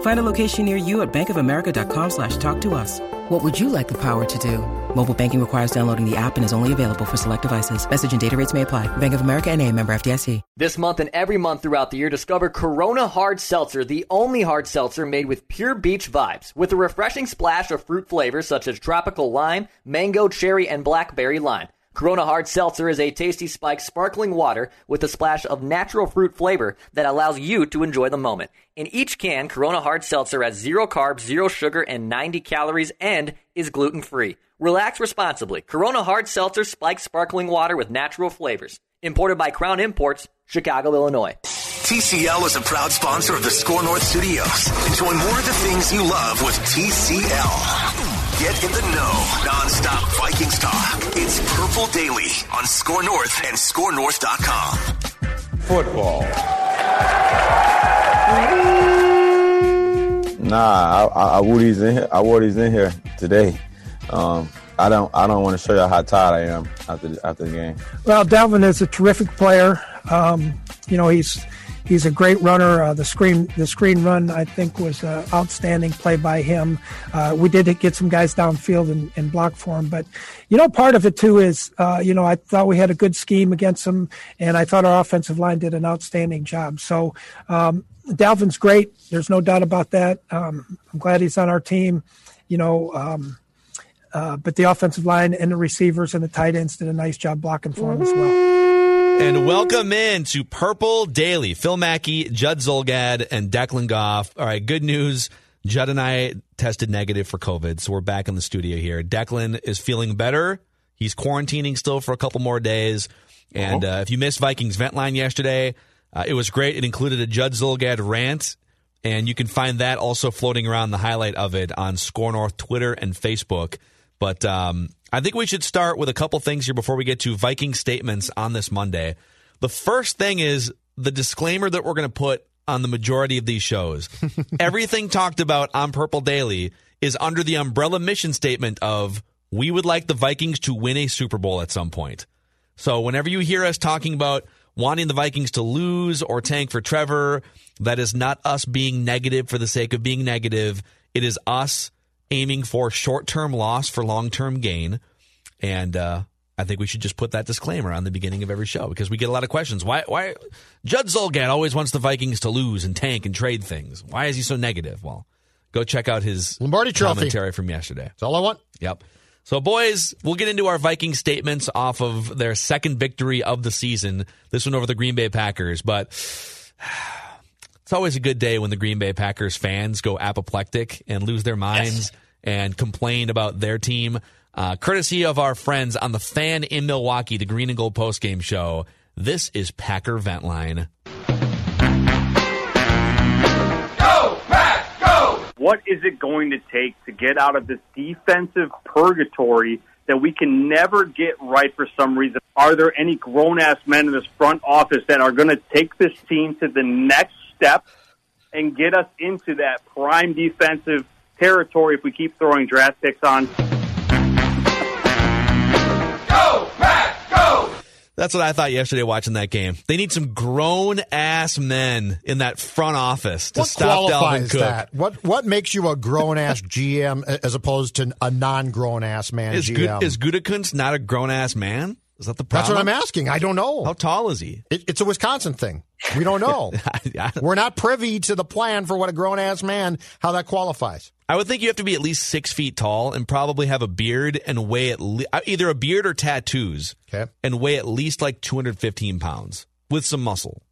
Find a location near you at bankofamerica.com slash talk to us. What would you like the power to do? Mobile banking requires downloading the app and is only available for select devices. Message and data rates may apply. Bank of America and a member FDIC. This month and every month throughout the year, discover Corona Hard Seltzer, the only hard seltzer made with pure beach vibes. With a refreshing splash of fruit flavors such as tropical lime, mango, cherry, and blackberry lime. Corona Hard Seltzer is a tasty spiked sparkling water with a splash of natural fruit flavor that allows you to enjoy the moment. In each can, Corona Hard Seltzer has zero carbs, zero sugar, and 90 calories and is gluten free. Relax responsibly. Corona Hard Seltzer spiked sparkling water with natural flavors. Imported by Crown Imports, Chicago, Illinois. TCL is a proud sponsor of the SKOR North Studios. Enjoy more of the things you love with TCL. Get in the know. Non-stop Vikings talk. It's Purple Daily on SKOR North and ScoreNorth.com. Football. Nah, I, I, I Woody's in here. I Woody's in here today. Um, I don't. I don't want to show you how tired I am after after the game. Well, Dalvin is a terrific player. Um, you know, he's he's a great runner. Uh, the screen the screen run I think was an outstanding play by him. Uh, we did get some guys downfield and, and block for him, but you know part of it too is uh, you know I thought we had a good scheme against them, and I thought our offensive line did an outstanding job. So. Um, Dalvin's great. There's no doubt about that. Um, I'm glad he's on our team. You know, um, uh, but the offensive line and the receivers and the tight ends did a nice job blocking for him as well. And welcome in to Purple Daily. Phil Mackey, Judd Zulgad, and Declan Goff. All right, good news. Judd and I tested negative for COVID, so we're back in the studio here. Declan is feeling better. He's quarantining still for a couple more days. And uh, if you missed Vikings Vent Line yesterday, uh, it was great. It included a Judd Zulgad rant, and you can find that also floating around the highlight of it on SKOR North Twitter and Facebook. But um, I think we should start with a couple things here before we get to Viking statements on this Monday. The first thing is the disclaimer that we're going to put on the majority of these shows. Everything talked about on Purple Daily is under the umbrella mission statement of we would like the Vikings to win a Super Bowl at some point. So whenever you hear us talking about wanting the Vikings to lose or tank for Trevor, that is not us being negative for the sake of being negative. It is us aiming for short term loss for long term gain. And uh, I think we should just put that disclaimer on the beginning of every show because we get a lot of questions. Why? Why? Judd Zulgad always wants the Vikings to lose and tank and trade things. Why is he so negative? Well, go check out his Lombardi Trophy. commentary from yesterday. That's all I want. Yep. So, boys, we'll get into our Viking statements off of their second victory of the season. This one over the Green Bay Packers. But it's always a good day when the Green Bay Packers fans go apoplectic and lose their minds and complain about their team. Uh, courtesy of our friends on the fan in Milwaukee, the Green and Gold postgame show. This is Packer Vent Line. Go, Pack! Go. What is it going to take to get out of this defensive purgatory that we can never get right for some reason? Are there any grown ass men in this front office that are going to take this team to the next step and get us into that prime defensive territory if we keep throwing draft picks on? Go, Pack, go! That's what I thought yesterday watching that game. They need some grown ass men in that front office to What stop Dalvin qualifies Cook. that? What what makes you a grown ass GM as opposed to a non grown ass man Is, GM? Good, is Gutekunst not a grown ass man? Is that the That's what I'm asking. I don't know. How tall is he? It, it's a Wisconsin thing. We don't know. We're not privy to the plan for what a grown ass man how that qualifies. I would think you have to be at least six feet tall and probably have a beard and weigh at le- uh, either a beard or tattoos. Okay. And weigh at least like 215 pounds with some muscle.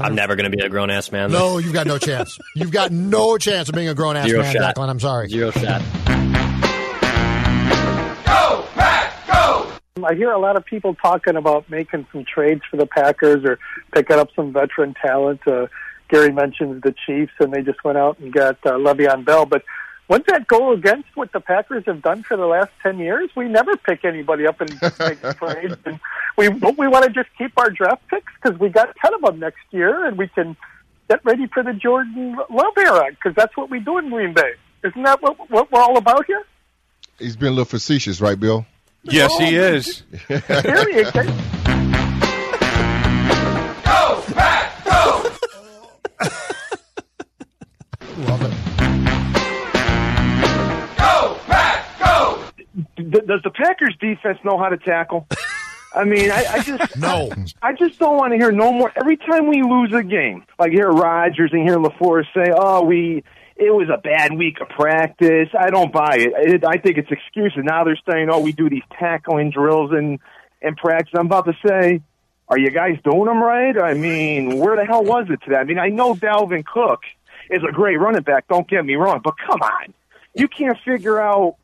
I'm never going to be a grown ass man. No, you've got no chance. You've got no chance of being a grown ass man, shot. Declan. I'm sorry. Zero shot. I hear a lot of people talking about making some trades for the Packers or picking up some veteran talent. Uh, Gary mentions the Chiefs, and they just went out and got uh, Le'Veon Bell. But wouldn't that go against what the Packers have done for the last ten years? We never pick anybody up and make trades, and we we want to just keep our draft picks because we got ten of them next year, and we can get ready for the Jordan Love era because that's what we do in Green Bay. Isn't that what, what we're all about here? He's been a little facetious, right, Bill? Yes, he is. Period. Go back, go. Love it. Go back, go. D- does the Packers defense know how to tackle? I mean, I, I just no. I just don't want to hear no more. Every time we lose a game, like hear Rodgers and hear LaFleur say, "Oh, we it was a bad week of practice." I don't buy it. it I think it's excuses. Now they're saying, "Oh, we do these tackling drills and and practice." I'm about to say, "Are you guys doing them right?" I mean, where the hell was it today? I mean, I know Dalvin Cook is a great running back. Don't get me wrong, but come on, you can't figure out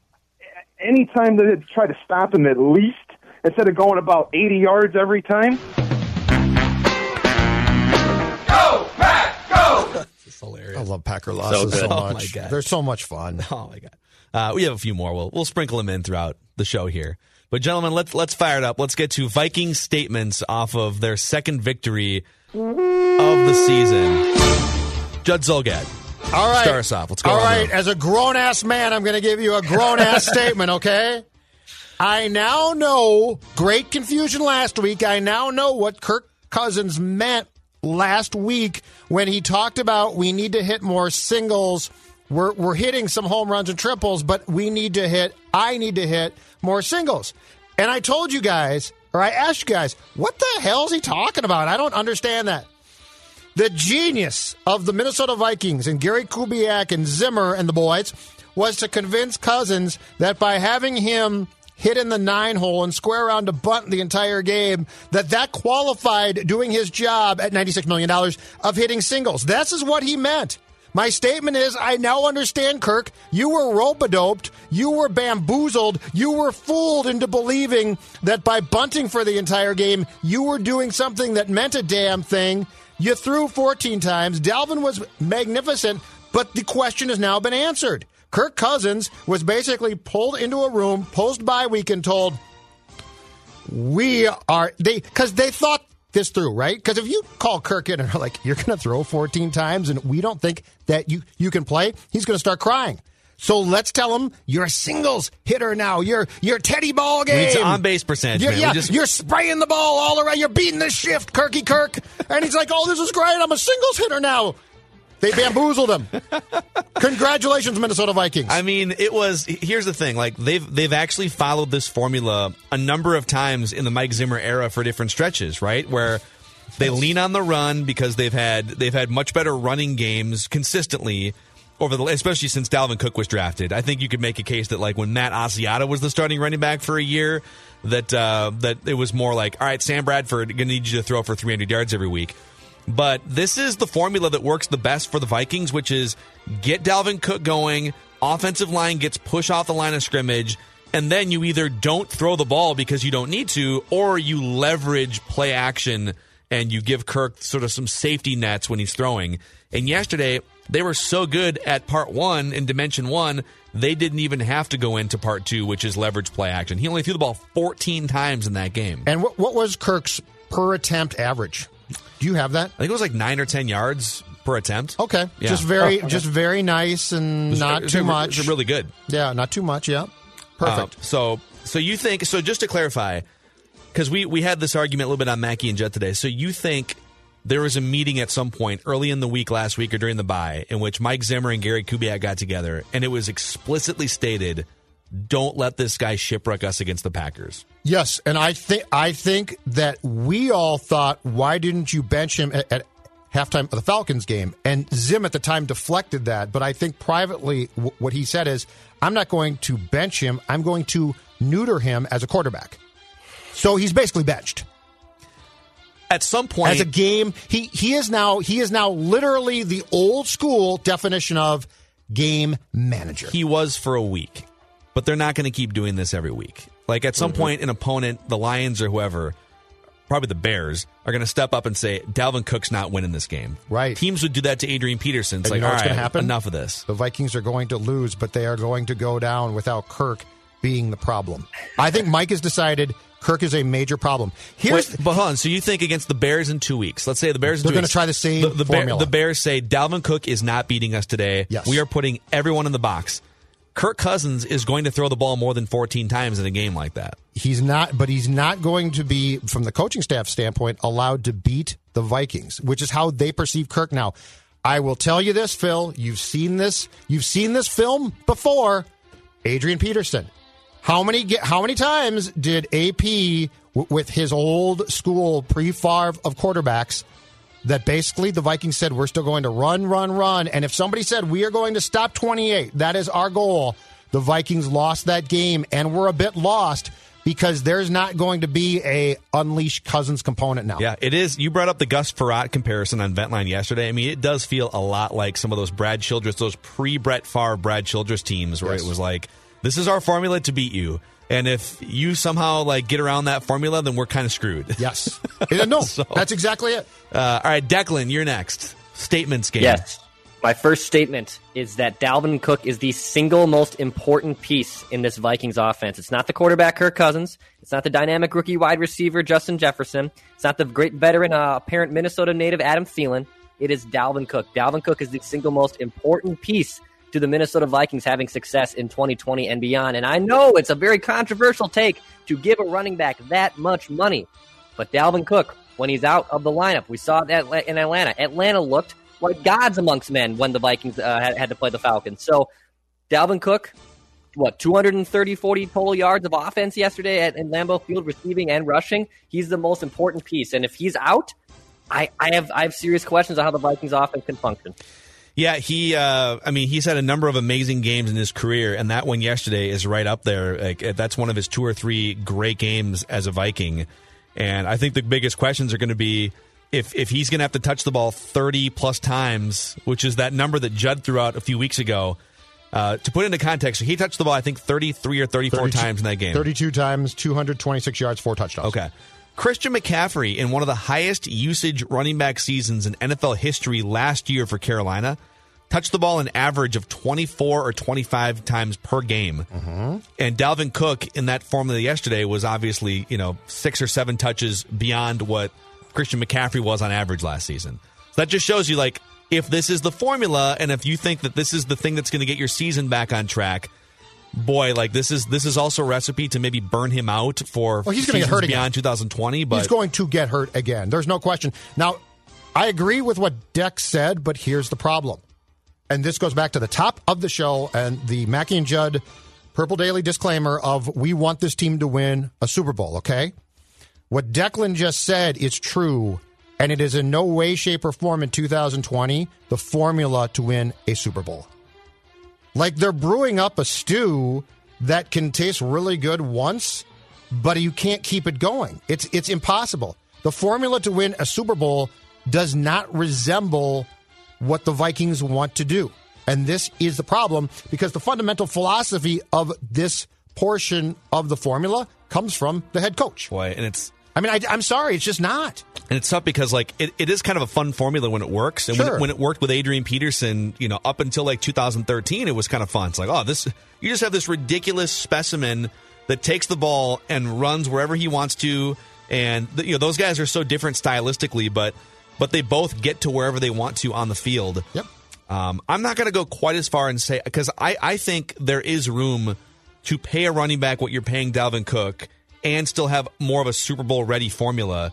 any time to try to stop him at least instead of going about 80 yards every time. I love Packer losses so, good. Oh, much. my God. They're so much fun. Oh my god. Uh, we have a few more. We'll we'll sprinkle them in throughout the show here. But gentlemen, let's let's fire it up. Let's get to Viking statements off of their second victory of the season. Judd Zulgad. All right. Start us off. Let's go. All on As a grown ass man, I'm going to give you a grown ass statement, okay? I now know, great confusion last week. I now know what Kirk Cousins meant last week when he talked about we need to hit more singles. We're, we're hitting some home runs and triples, but we need to hit, I need to hit more singles. And I told you guys, or I asked you guys, what the hell is he talking about? I don't understand that. The genius of the Minnesota Vikings and Gary Kubiak and Zimmer and the boys was to convince Cousins that by having him hit in the nine hole and square around to bunt the entire game, that that qualified doing his job at $96 million of hitting singles. This is what he meant. My statement is I now understand, Kirk. You were rope doped. You were bamboozled. You were fooled into believing that by bunting for the entire game, you were doing something that meant a damn thing. You threw 14 times. Dalvin was magnificent, but the question has now been answered. Kirk Cousins was basically pulled into a room post bye week and told, "We are they because they thought this through, right? Because if you call Kirk in and are like, "You're going to throw 14 times and we don't think that you you can play," he's going to start crying. So let's tell him you're a singles hitter now. You're you're Teddy Ball game. It's on base percentage. You're. Yeah, just- you're spraying the ball all around. You're beating the shift, Kirky Kirk. And he's like, "Oh, this is great. I'm a singles hitter now." They bamboozled him. Congratulations, Minnesota Vikings. I mean, it was. Here's the thing: like they've they've actually followed this formula a number of times in the Mike Zimmer era for different stretches, right? Where they lean on the run because they've had they've had much better running games consistently over the especially since Dalvin Cook was drafted. I think you could make a case that like when Matt Asiata was the starting running back for a year, that uh, that it was more like, all right, Sam Bradford to need you to throw for 300 yards every week. But this is the formula that works the best for the Vikings, which is get Dalvin Cook going, offensive line gets push off the line of scrimmage, and then you either don't throw the ball because you don't need to, or you leverage play action and you give Kirk sort of some safety nets when he's throwing. And yesterday, they were so good at part one in dimension one, they didn't even have to go into part two, which is leverage play action. He only threw the ball 14 times in that game. and what, what was Kirk's per attempt average? Do you have that? I think it was like nine or 10 yards per attempt. Okay, Yeah. just very, Oh, okay. just very nice and It's- not it's- too it's much. really good. Yeah, not too much. Yeah, perfect. Uh, so, so you think? So, just to clarify, because we we had this argument a little bit on Mackey and Judd today. So, you think there was a meeting at some point early in the week last week or during the bye in which Mike Zimmer and Gary Kubiak got together, and it was explicitly stated, "Don't let this guy shipwreck us against the Packers." Yes, and I think I think that we all thought, why didn't you bench him at, at halftime of the Falcons game? And Zim at the time deflected that, but I think privately w- what he said is, I'm not going to bench him. I'm going to neuter him as a quarterback. So he's basically benched. at some point as a game, he he is now he is now literally the old school definition of game manager. He was for a week, but they're not going to keep doing this every week. Like at some Mm-hmm. point, an opponent, the Lions or whoever, probably the Bears, are going to step up and say, Dalvin Cook's not winning this game. Right. Teams would do that to Adrian Peterson. It's And like, you know all going to happen? enough of this. The Vikings are going to lose, but they are going to go down without Kirk being the problem. I think Mike has decided Kirk is a major problem. Here's Wait, but hold on. So you think against the Bears in two weeks? Let's say the Bears. In They're gonna try the same The, the, Bear- formula. the Bears say Dalvin Cook is not beating us today. Yes. we are putting everyone in the box. Kirk Cousins is going to throw the ball more than 14 times in a game like that. he's not, but he's not going to be, from the coaching staff standpoint, allowed to beat the Vikings, which is how they perceive Kirk now. I will tell you this, Phil. You've seen this. You've seen this film before. Adrian Peterson. How many how many times did AP with his old school pre Favre of quarterbacks that basically the Vikings said we're still going to run, run, run, and if somebody said we are going to stop twenty eight, that is our goal. The Vikings lost that game and we're a bit lost because there's not going to be a unleash Cousins component now. Yeah, it is. You brought up the Gus Frerotte comparison on Ventline yesterday. I mean, it does feel a lot like some of those Brad Childress, those pre Brett Favre Brad Childress teams, where Yes. it was like, this is our formula to beat you. And if you somehow like get around that formula, then we're kind of screwed. Yes. Yeah, no, that's exactly it. Uh, all right, Declan, you're next. Statements game. Yes. My first statement is that Dalvin Cook is the single most important piece in this Vikings offense. It's not the quarterback Kirk Cousins. It's not the dynamic rookie wide receiver Justin Jefferson. It's not the great veteran, uh, apparent Minnesota native Adam Thielen. It is Dalvin Cook. Dalvin Cook is the single most important piece to the Minnesota Vikings having success in 2020 and beyond. And I know it's a very controversial take to give a running back that much money, but Dalvin Cook, when he's out of the lineup, we saw that in Atlanta. Atlanta looked like gods amongst men when the Vikings uh, had, had to play the Falcons. So, Dalvin Cook, what, 230, 40 total yards of offense yesterday at, in Lambeau Field, receiving and rushing. He's the most important piece. And if he's out, I, I have I have serious questions on how the Vikings offense can function. Yeah, he. Uh, I mean, he's had a number of amazing games in his career, and that one yesterday is right up there. Like uh, that's one of his two or three great games as a Viking. And I think the biggest questions are going to be if if he's going to have to touch the ball thirty plus times, which is that number that Judd threw out a few weeks ago. Uh, to put into context, he touched the ball I think thirty three or thirty four times in that game. 32 times, 226 yards, four touchdowns. Okay. Christian McCaffrey in one of the highest usage running back seasons in NFL history last year for Carolina touched the ball an average of 24 or 25 times per game. Mm-hmm. And Dalvin Cook in that formula yesterday was obviously, you know, six or seven touches beyond what Christian McCaffrey was on average last season. So that just shows you like if this is the formula and if you think that this is the thing that's going to get your season back on track, boy, like this is this is also a recipe to maybe burn him out for Well, he's gonna get seasons hurt again. beyond 2020. But He's going to get hurt again. There's no question. Now, I agree with what Dex said, but here's the problem. And this goes back to the top of the show and the Mackey and Judd Purple Daily disclaimer of we want this team to win a Super Bowl, okay? What Declan just said is true, and it is in no way, shape, or form in 2020 the formula to win a Super Bowl. Like they're brewing up a stew that can taste really good once, but you can't keep it going. It's it's impossible. The formula to win a Super Bowl does not resemble what the Vikings want to do. And this is the problem because the fundamental philosophy of this portion of the formula comes from the head coach. boy, and it's I mean, I, I'm sorry, it's just not. And it's tough because like it, it is kind of a fun formula when it works, and when, it, when it worked with Adrian Peterson, you know, up until like 2013, it was kind of fun. It's like, oh, this you just have this ridiculous specimen that takes the ball and runs wherever he wants to, and you know those guys are so different stylistically, but but they both get to wherever they want to on the field. Yep. Um, I'm not going to go quite as far and say because I, I think there is room to pay a running back what you're paying Dalvin Cook and still have more of a Super Bowl ready formula.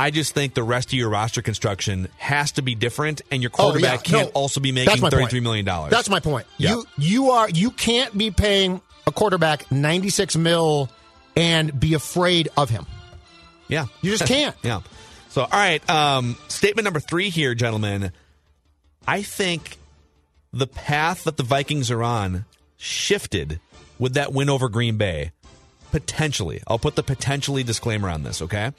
I just think the rest of your roster construction has to be different, and your Oh, yeah. quarterback can't No, also be making thirty three million dollars. That's my point. You you are you can't be paying a quarterback 96 mil and be afraid of him. Yeah, You just can't. yeah. So, all right. Um, statement number three here, gentlemen. I think the path that the Vikings are on shifted with that win over Green Bay. Potentially. I'll put the potentially disclaimer on this, okay?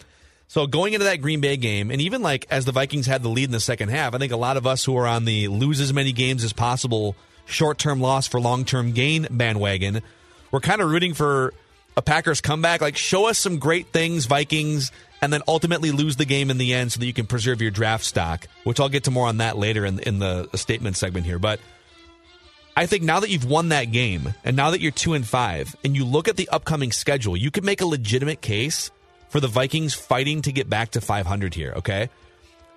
So going into that Green Bay game, and even like as the Vikings had the lead in the second half, I think a lot of us who are on the lose as many games as possible, short term loss for long term gain bandwagon, we're kind of rooting for a Packers comeback. Like, show us some great things, Vikings, and then ultimately lose the game in the end so that you can preserve your draft stock, which I'll get to more on that later in, in the statement segment here. But I think now that you've won that game and now that you're two and five and you look at the upcoming schedule, you could make a legitimate case for the Vikings fighting to get back to 500 here, okay?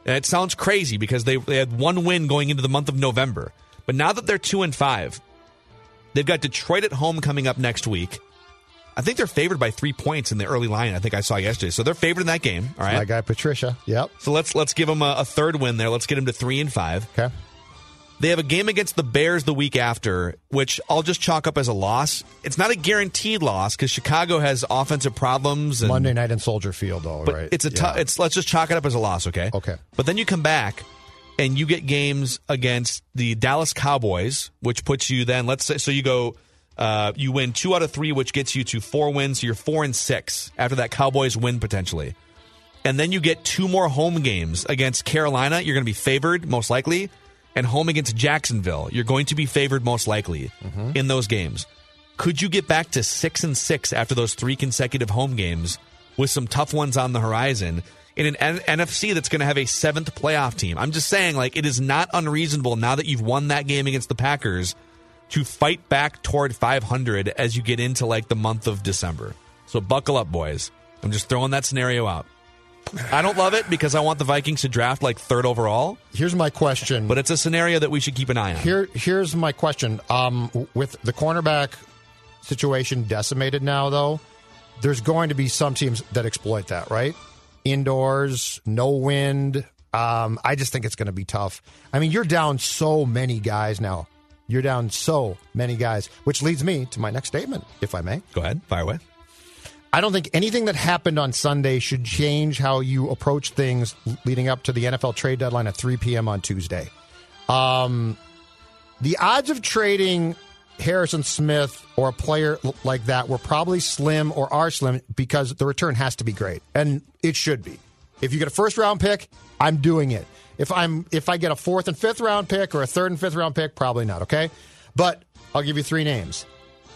And it sounds crazy because they, they had one win going into the month of November. But now that they're two and five, they've got Detroit at home coming up next week. I think they're favored by three points in the early line. I think I saw yesterday, so they're favored in that game. All right, my guy Patricia. Yep. So let's let's give them a, a third win there. Let's get them to three and five. Okay. They have a game against the Bears the week after, which I'll just chalk up as a loss. It's not a guaranteed loss because Chicago has offensive problems. And, Monday night in Soldier Field, though, but right? It's a Yeah. it's let's just chalk it up as a loss, okay? Okay. But then you come back and you get games against the Dallas Cowboys, which puts you then let's say so you go uh, you win two out of three, which gets you to four wins. So you're four and six after that Cowboys win potentially. And then you get two more home games against Carolina. You're going to be favored most likely, and home against Jacksonville. You're going to be favored most likely mm-hmm. in those games. Could you get back to six and six after those three consecutive home games with some tough ones on the horizon in an N- NFC that's going to have a seventh playoff team? I'm just saying, like, it is not unreasonable now that you've won that game against the Packers to fight back toward 500 as you get into like the month of December. So buckle up, boys. I'm just throwing that scenario out. I don't love it because I want the Vikings to draft like third overall. Here's my question. But it's a scenario that we should keep an eye on. Here, here's my question. Um, with the cornerback situation decimated now, though, there's going to be some teams that exploit that, right? Indoors, no wind. Um, I just think it's going to be tough. I mean, you're down so many guys now. You're down so many guys, which leads me to my next statement, if I may. Go ahead, fire away. I don't think anything that happened on Sunday should change how you approach things leading up to the NFL trade deadline at 3 p.m. on Tuesday. Um, the odds of trading Harrison Smith or a player like that were probably slim or are slim because the return has to be great, and it should be. If you get a first round pick, I'm doing it. If I'm if I get a fourth and fifth round pick or a third and fifth round pick, probably not. Okay, but I'll give you three names: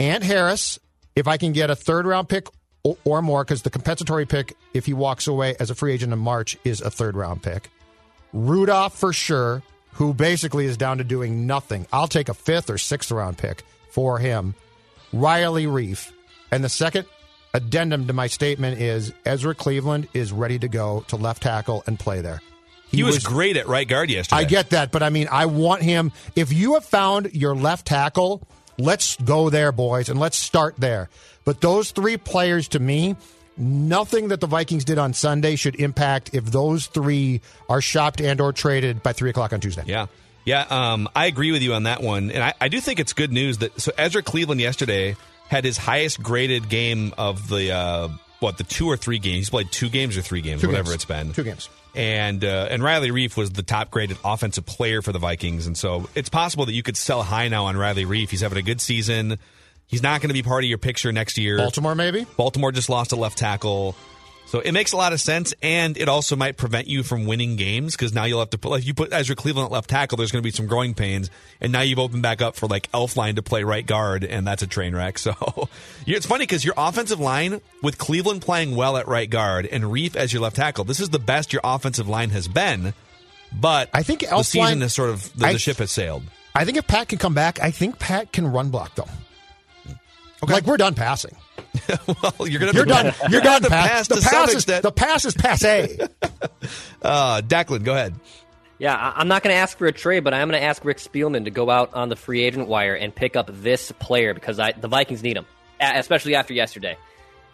Ant Harris. If I can get a third round pick or, or more, because the compensatory pick, if he walks away as a free agent in March, is a third round pick. Rudolph for sure, who basically is down to doing nothing. I'll take a fifth or sixth round pick for him. Riley Reiff. And the second addendum to my statement is Ezra Cleveland is ready to go to left tackle and play there. He, was, great at right guard yesterday. I get that, but I mean, I want him. If you have found your left tackle, let's go there, boys, and let's start there. But those three players, to me, nothing that the Vikings did on Sunday should impact if those three are shopped and or traded by three o'clock on Tuesday. Yeah. Yeah, um, I agree with you on that one. And I, I do think it's good news that so Ezra Cleveland yesterday had his highest graded game of the uh, what, the two or three games. He's played two games or three games, Two whatever games. it's been. Two games. And uh, and Riley Reiff was the top graded offensive player for the Vikings, and so it's possible that you could sell high now on Riley Reiff. He's having a good season. He's not going to be part of your picture next year. Baltimore, maybe. Baltimore just lost a left tackle. So it makes a lot of sense, and it also might prevent you from winning games because now you'll have to put, like, if you put Ezra Cleveland at left tackle, there's going to be some growing pains, and now you've opened back up for like Elflein to play right guard, and that's a train wreck. So it's funny because your offensive line with Cleveland playing well at right guard and Reiff as your left tackle, this is the best your offensive line has been. But I think the Elflein- season is sort of the, I- the ship has sailed. I think if Pat can come back, I think Pat can run block though. Like we're done passing. well, you're gonna You're done. You're done. to Pat. pass the pass is extent. the pass is passe. Uh, Declan, go ahead. Yeah, I- I'm not going to ask for a trade, but I'm going to ask Rick Spielman to go out on the free agent wire and pick up this player because I, the Vikings need him, especially after yesterday.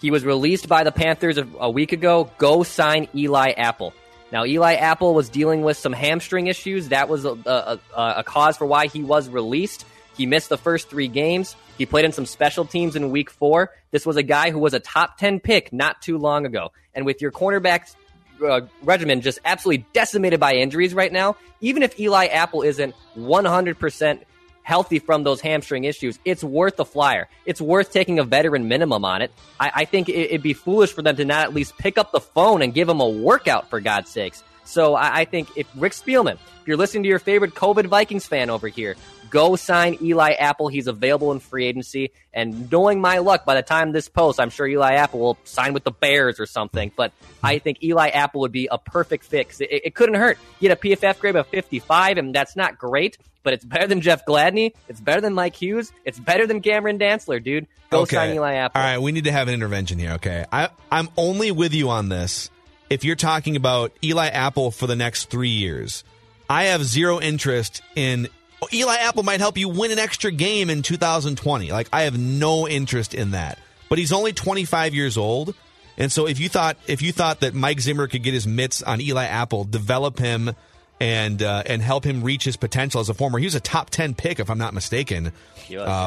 He was released by the Panthers a, a week ago. Go sign Eli Apple. Now, Eli Apple was dealing with some hamstring issues. That was a, a, a, a cause for why he was released. He missed the first three games. He played in some special teams in week four. This was a guy who was a top 10 pick not too long ago. And with your cornerbacks uh, regimen just absolutely decimated by injuries right now, even if Eli Apple isn't 100% healthy from those hamstring issues, it's worth the flyer. It's worth taking a veteran minimum on it. I, I think it, would be foolish for them to not at least pick up the phone and give him a workout for God's sakes. So I, I think if Rick Spielman, if you're listening to your favorite COVID Vikings fan over here, go sign Eli Apple. He's available in free agency. And knowing my luck, by the time this post, I'm sure Eli Apple will sign with the Bears or something. But I think Eli Apple would be a perfect fix. It, it couldn't hurt. Get a PFF grade of 55, and that's not great, but it's better than Jeff Gladney. It's better than Mike Hughes. It's better than Cameron Dantzler, dude. Go okay. sign Eli Apple. All right, we need to have an intervention here, okay? I, I'm only with you on this if you're talking about Eli Apple for the next three years. I have zero interest in Eli Apple might help you win an extra game in 2020. Like I have no interest in that. But he's only 25 years old. And so if you thought if you thought that Mike Zimmer could get his mitts on Eli Apple, develop him and uh, and help him reach his potential as a former, he was a top 10 pick if I'm not mistaken.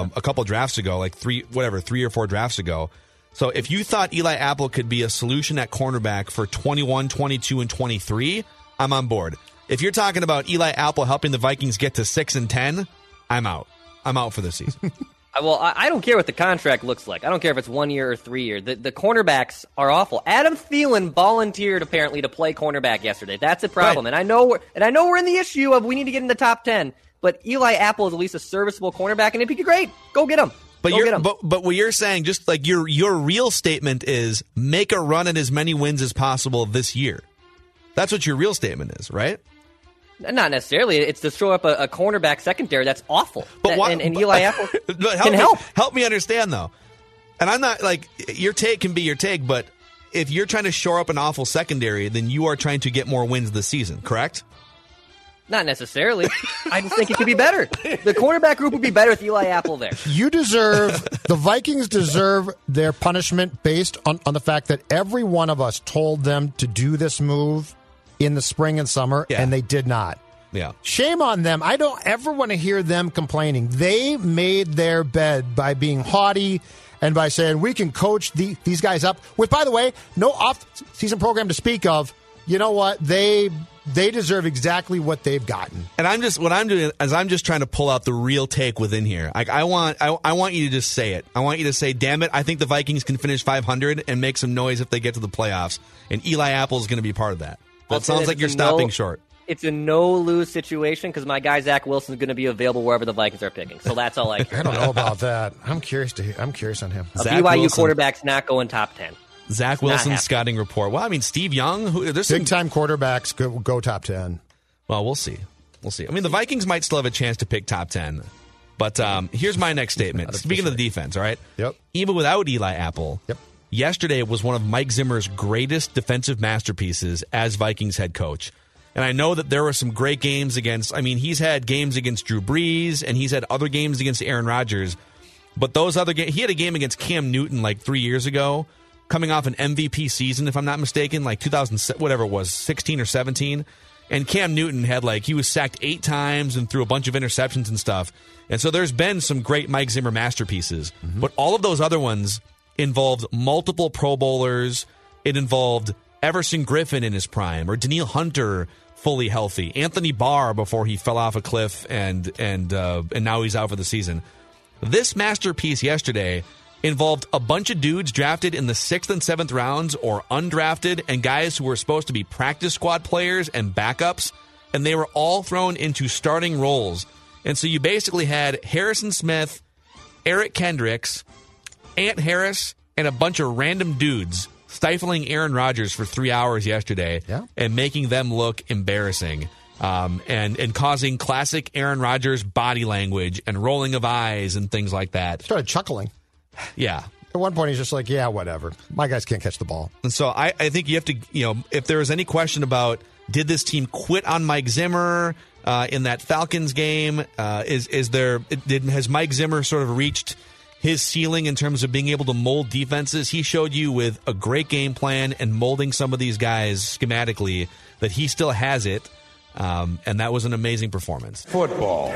um, a couple drafts ago, like three whatever, 3 or 4 drafts ago. So if you thought Eli Apple could be a solution at cornerback for 21, 22 and 23, I'm on board. If you're talking about Eli Apple helping the Vikings get to six and ten, I'm out. I'm out for the season. Uh, well, I don't care what the contract looks like. I don't care if it's one year or three year. The, the cornerbacks are awful. Adam Thielen volunteered apparently to play cornerback yesterday. That's a problem, right. and I know we're, and I know we're in the issue of we need to get in the top ten. But Eli Apple is at least a serviceable cornerback, and if he could, great, go get him. But Go you're, but, but what you're saying, just like your your real statement is, make a run at as many wins as possible this year. That's what your real statement is, right? Not necessarily. It's to show up a, a cornerback secondary that's awful. But why, and, and Eli Apple help can me, help. Help me understand though. And I'm not like your take can be your take, but if you're trying to shore up an awful secondary, then you are trying to get more wins this season, correct? Not necessarily. I just think it could be better. The cornerback group would be better with Eli Apple there. You deserve the Vikings deserve their punishment based on, on the fact that every one of us told them to do this move in the spring and summer, yeah. and they did not. Yeah. Shame on them. I don't ever want to hear them complaining. They made their bed by being haughty and by saying we can coach the, these guys up. With, by the way, no off-season program to speak of. You know what? They they deserve exactly what they've gotten. And I'm just what I'm doing is I'm just trying to pull out the real take within here. Like I want I, I want you to just say it. I want you to say, "Damn it, I think the Vikings can finish 500 and make some noise if they get to the playoffs." And Eli Apple is going to be part of that. That sounds like you're stopping no, short. It's a no lose situation because my guy Zach Wilson is going to be available wherever the Vikings are picking. So that's all I. I don't know about that. I'm curious to. Hear, I'm curious on him. A Zach BYU Wilson. quarterback's not going top ten. Zach Wilson scouting report. Well, I mean Steve Young. Who, there's big some, time quarterbacks go, go top ten. Well, we'll see. We'll see. I mean, the Vikings might still have a chance to pick top ten. But um, here's my next statement. Speaking of the defense, all right. Yep. Even without Eli Apple. Yep yesterday was one of Mike Zimmer's greatest defensive masterpieces as Vikings head coach. And I know that there were some great games against, I mean, he's had games against Drew Brees and he's had other games against Aaron Rodgers. But those other games, he had a game against Cam Newton like three years ago, coming off an MVP season, if I'm not mistaken, like 2000, whatever it was, 16 or 17. And Cam Newton had like, he was sacked eight times and threw a bunch of interceptions and stuff. And so there's been some great Mike Zimmer masterpieces. Mm-hmm. But all of those other ones, involved multiple Pro Bowlers. It involved Everson Griffen in his prime, or Danielle Hunter fully healthy, Anthony Barr before he fell off a cliff and and uh, and now he's out for the season. This masterpiece yesterday involved a bunch of dudes drafted in the sixth and seventh rounds or undrafted, and guys who were supposed to be practice squad players and backups, and they were all thrown into starting roles. And so you basically had Harrison Smith, Eric Kendricks, Ant Harris and a bunch of random dudes stifling Aaron Rodgers for three hours yesterday yeah. and making them look embarrassing. Um, and and causing classic Aaron Rodgers body language and rolling of eyes and things like that. Started chuckling. Yeah. At one point, he's just like, "Yeah, whatever. My guys can't catch the ball." And so I, I think you have to, you know, if there was any question about did this team quit on Mike Zimmer uh, in that Falcons game, uh, is is there did has Mike Zimmer sort of reached his ceiling in terms of being able to mold defenses. He showed you with a great game plan and molding some of these guys schematically that he still has it. Um, and that was an amazing performance. Football.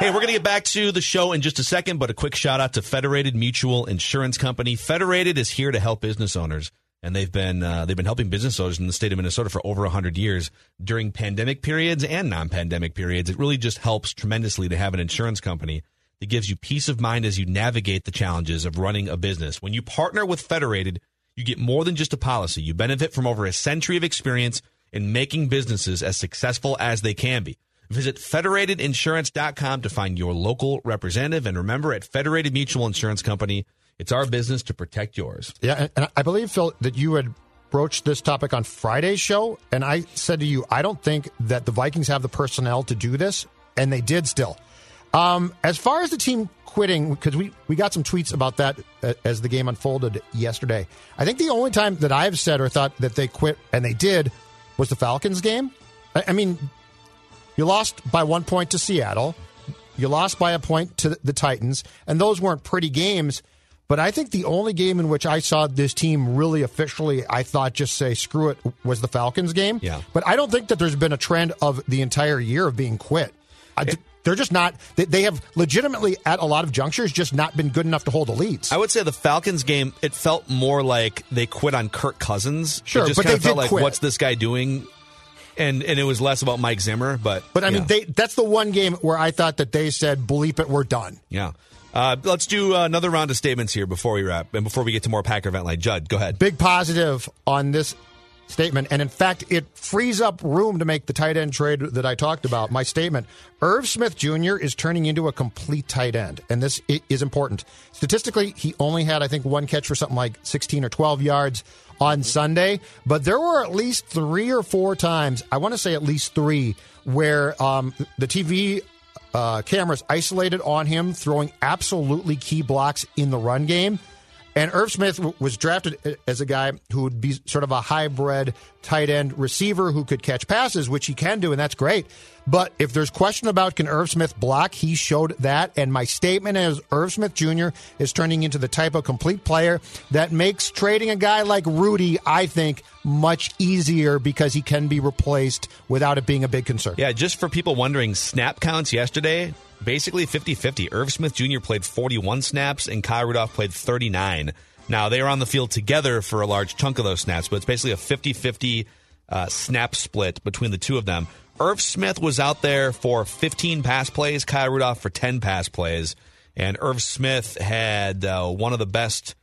Hey, we're going to get back to the show in just a second, but a quick shout out to Federated Mutual Insurance Company. Federated is here to help business owners and they've been uh, they've been helping business owners in the state of Minnesota for over hundred years during pandemic periods and non-pandemic periods. It really just helps tremendously to have an insurance company that gives you peace of mind as you navigate the challenges of running a business. When you partner with Federated, you get more than just a policy. You benefit from over a century of experience in making businesses as successful as they can be. Visit federatedinsurance.com to find your local representative. And remember, at Federated Mutual Insurance Company, it's our business to protect yours. Yeah, and- I believe Phil that you had broached this topic on Friday's show, and I said to you, I don't think that the Vikings have the personnel to do this, and they did still. Um, as far as the team quitting, because we, we got some tweets about that uh, as the game unfolded yesterday. I think the only time that I've said or thought that they quit, and they did, was the Falcons game. I, I mean, you lost by one point to Seattle. You lost by a point to the Titans, and those weren't pretty games. But I think the only game in which I saw this team really officially, I thought, just say screw it, was the Falcons game. Yeah. But I don't think that there's been a trend of the entire year of being quit. I, they're just not. They, they have legitimately, at a lot of junctures, just not been good enough to hold the leads. I would say the Falcons game, it felt more like they quit on Kirk Cousins. Sure, it just but kind they of felt like, quit. what's this guy doing? And and it was less about Mike Zimmer, but But I mean, they that's the one game where I thought that they said, bleep it, we're done. yeah. Uh, let's do another round of statements here before we wrap and before we get to more Packer event line. Judd, go ahead. Big positive on this statement. And in fact, it frees up room to make the tight end trade that I talked about. My statement Irv Smith Jr. is turning into a complete tight end. And this is important. Statistically, he only had, I think, one catch for something like 16 or 12 yards on Sunday. But there were at least three or four times, I want to say at least three, where um, the TV uh, cameras isolated on him, throwing absolutely key blocks in the run game. And Irv Smith w- was drafted as a guy who would be sort of a hybrid tight end receiver who could catch passes, which he can do, and that's great. But if there's question about can Irv Smith block, he showed that. And my statement is Irv Smith Jr. is turning into the type of complete player that makes trading a guy like Rudy, I think, much easier because he can be replaced without it being a big concern. Yeah, just for people wondering, snap counts yesterday, basically 50 50. Irv Smith Jr. played 41 snaps and Kyle Rudolph played 39. Now, they were on the field together for a large chunk of those snaps, but it's basically a 50 50 uh, snap split between the two of them. Irv Smith was out there for 15 pass plays, Kyle Rudolph for 10 pass plays, and Irv Smith had uh, one of the best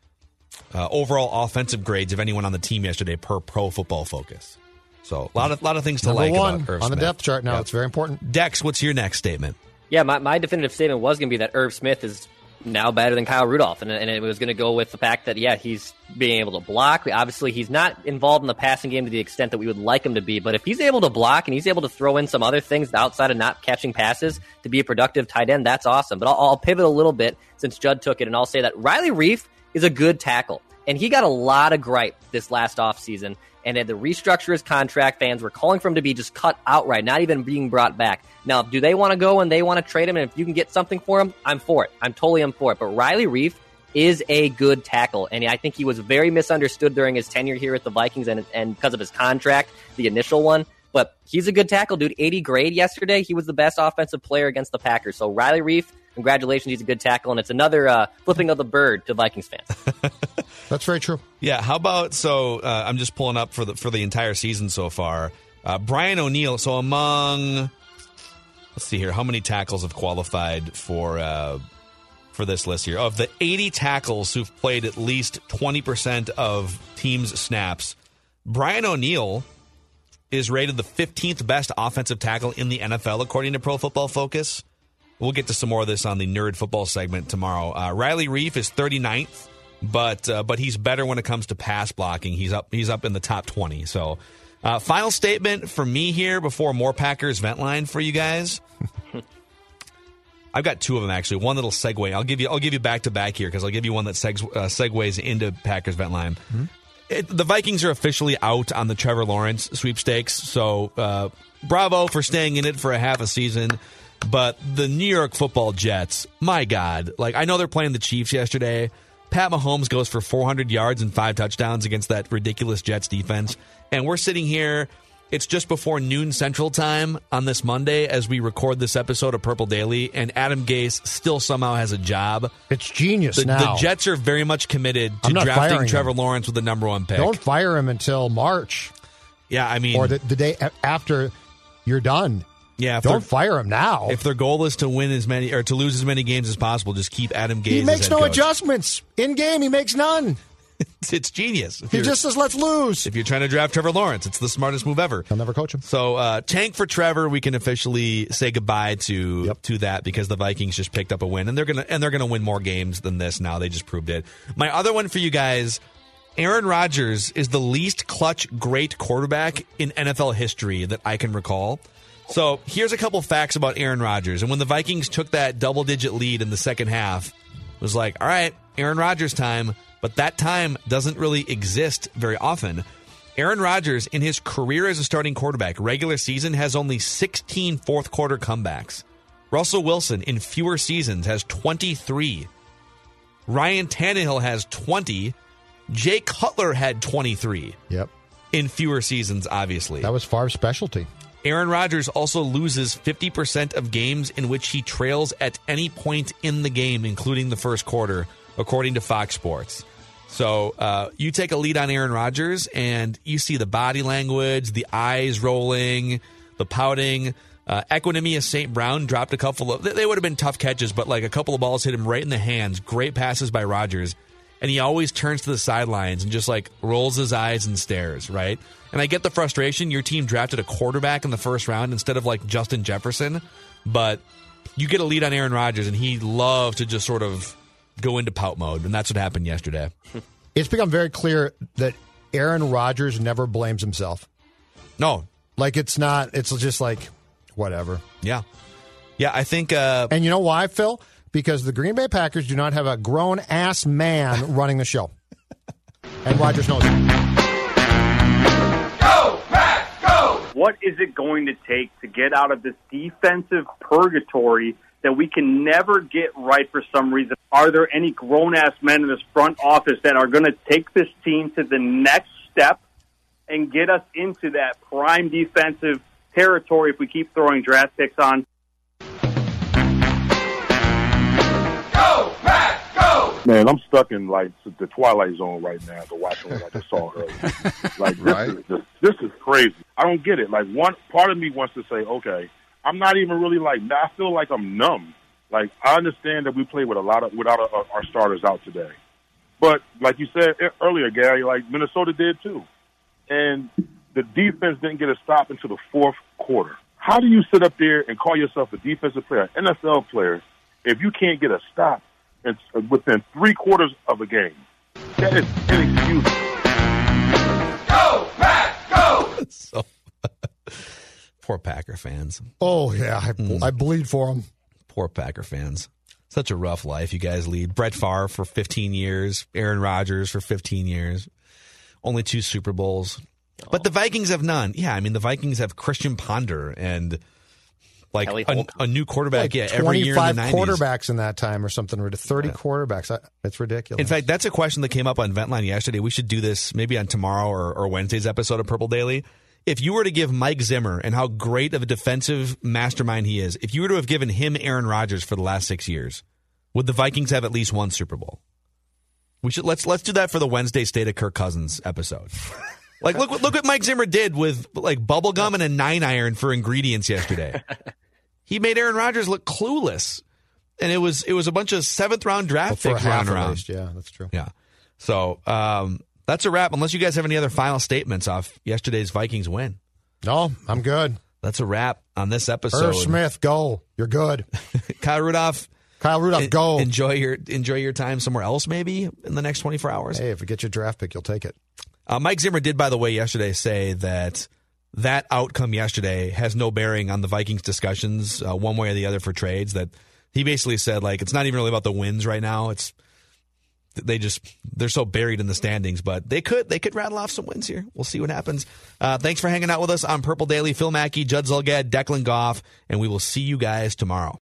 uh, overall offensive grades of anyone on the team yesterday per Pro Football Focus. So a lot of lot of things to Number like one about Irv on the depth chart now. Yep. It's very important. Dex, what's your next statement? Yeah, my, my definitive statement was going to be that Irv Smith is now better than Kyle Rudolph, and, and it was going to go with the fact that yeah, he's being able to block. Obviously, he's not involved in the passing game to the extent that we would like him to be. But if he's able to block and he's able to throw in some other things outside of not catching passes to be a productive tight end, that's awesome. But I'll, I'll pivot a little bit since Judd took it, and I'll say that Riley Reiff is a good tackle, and he got a lot of gripe this last offseason and had to restructure his contract. Fans were calling for him to be just cut outright, not even being brought back. Now, do they want to go and they want to trade him? And if you can get something for him, I'm for it. I'm totally am for it. But Riley Reiff is a good tackle, and I think he was very misunderstood during his tenure here at the Vikings, and and because of his contract, the initial one. But he's a good tackle, dude. 80 grade yesterday. He was the best offensive player against the Packers. So Riley Reiff, congratulations. He's a good tackle, and it's another uh, flipping of the bird to Vikings fans. That's very true. Yeah, how about so uh, I'm just pulling up for the for the entire season so far. Uh, Brian O'Neill. So among let's see here, how many tackles have qualified for uh, for this list here? Of the 80 tackles who've played at least 20 percent of teams' snaps, Brian O'Neill is rated the 15th best offensive tackle in the NFL according to Pro Football Focus. We'll get to some more of this on the nerd football segment tomorrow. Uh, Riley Reiff is 39th, but uh, but he's better when it comes to pass blocking. He's up he's up in the top 20. So, uh, final statement for me here before more Packers vent line for you guys. I've got two of them actually. One that'll segue. I'll give you I'll give you back to back here because I'll give you one that segs, uh, segues into Packers vent line. It, the Vikings are officially out on the Trevor Lawrence sweepstakes. So, uh, bravo for staying in it for a half a season. But the New York Football Jets, my God, like I know they're playing the Chiefs yesterday. Pat Mahomes goes for 400 yards and five touchdowns against that ridiculous Jets defense, and we're sitting here It's just before noon Central Time on this Monday as we record this episode of Purple Daily, and Adam Gase still somehow has a job. It's genius The, now. the Jets are very much committed to drafting Trevor him. Lawrence with the number one pick. Don't fire him until March yeah, I mean, or the, the day after you're done. Yeah, Don't fire him now. If their goal is to win as many or to lose as many games as possible, just keep Adam Gase. he makes no coach. adjustments in game. He makes none. It's, genius. If He just says, "Let's lose." if you're trying to draft Trevor Lawrence, it's the smartest move ever. I'll never coach him. So uh, tank for Trevor, we can officially say goodbye to to that because the Vikings just picked up a win and they're gonna and they're gonna win more games than this now. They just proved it. My other one for you guys, Aaron Rodgers is the least clutch great quarterback in NFL history that I can recall. So here's a couple facts about Aaron Rodgers. And when the Vikings took that double digit lead in the second half, it was like, all right, Aaron Rodgers time. But that time doesn't really exist very often. Aaron Rodgers, in his career as a starting quarterback, regular season, has only 16 fourth quarter comebacks. Russell Wilson, in fewer seasons, has 23. Ryan Tannehill has 20. Jay Cutler had 23 Yep, in fewer seasons, obviously. that was Favre's specialty. Aaron Rodgers also loses 50% of games in which he trails at any point in the game, including the first quarter, according to Fox Sports. So uh, you take a lead on Aaron Rodgers, and you see the body language, the eyes rolling, the pouting. Uh, Equanimeous St. Brown dropped a couple of, they would have been tough catches, but like a couple of balls hit him right in the hands. Great passes by Rodgers. And he always turns to the sidelines and just like rolls his eyes and stares, right? And I get the frustration. Your team drafted a quarterback in the first round instead of like Justin Jefferson, but you get a lead on Aaron Rodgers, and he loved to just sort of go into pout mode. And that's what happened yesterday. It's become very clear that Aaron Rodgers never blames himself. No, Like it's not. It's just like whatever. yeah. Yeah, I think uh, And you know why, Phil? Because the Green Bay Packers do not have a grown ass man running the show, and Rodgers knows it. Go, Pack, go! What is it going to take to get out of this defensive purgatory that we can never get right for some reason? Are there any grown ass men in this front office that are going to take this team to the next step and get us into that prime defensive territory if we keep throwing draft picks on? Man, I'm stuck in like the twilight zone right now to watching what I just saw earlier. Like, this, Right. is, this, this is crazy. I don't get it. Like, one part of me wants to say, okay, I'm not even really like. I feel like I'm numb. Like, I understand that we play with a lot of without our, our starters out today, but like you said e- earlier, Gary, like Minnesota did too, and the defense didn't get a stop until the fourth quarter. How do you sit up there and call yourself a defensive player, NFL player, if you can't get a stop it's uh, within three quarters of a game? That is inexcusable. Go Pack, go! so poor Packer fans. Oh yeah, I, I hmm. bleed for them. Poor Packer fans. Such a rough life you guys lead. Brett Favre for 15 years, Aaron Rodgers for 15 years, only two Super Bowls. But the Vikings have none. Yeah, I mean the Vikings have Christian Ponder and like a, a new quarterback. Like yeah, every year in the 90s. twenty-five quarterbacks in that time, or something. rid- Thirty quarterbacks. I- It's ridiculous. In fact, that's a question that came up on Ventline yesterday. We should do this maybe on tomorrow or, or Wednesday's episode of Purple Daily. If you were to give Mike Zimmer and how great of a defensive mastermind he is, if you were to have given him Aaron Rodgers for the last six years, would the Vikings have at least one Super Bowl? We should let's let's do that for the Wednesday State of Kirk Cousins episode. Like look what look what Mike Zimmer did with like bubble gum and a nine iron for ingredients yesterday. he made Aaron Rodgers look clueless. And it was it was a bunch of seventh round draft picks half around. least, yeah, that's true. Yeah. So um, that's a wrap. Unless you guys have any other final statements off yesterday's Vikings win. No, I'm good. That's a wrap on this episode. Irv Smith, go. You're good. Kyle Rudolph. Kyle Rudolph, en- go. Enjoy your enjoy your time somewhere else, maybe in the next twenty four hours. Hey, if you get your draft pick, you'll take it. Uh, Mike Zimmer did, by the way, yesterday say that that outcome yesterday has no bearing on the Vikings discussions uh, one way or the other for trades. That he basically said like it's not even really about the wins right now. It's they just they're so buried in the standings, but they could they could rattle off some wins here. We'll see what happens. Uh, thanks for hanging out with us on Purple Daily. Phil Mackey, Judd Zulgad, Declan Goff, and we will see you guys tomorrow.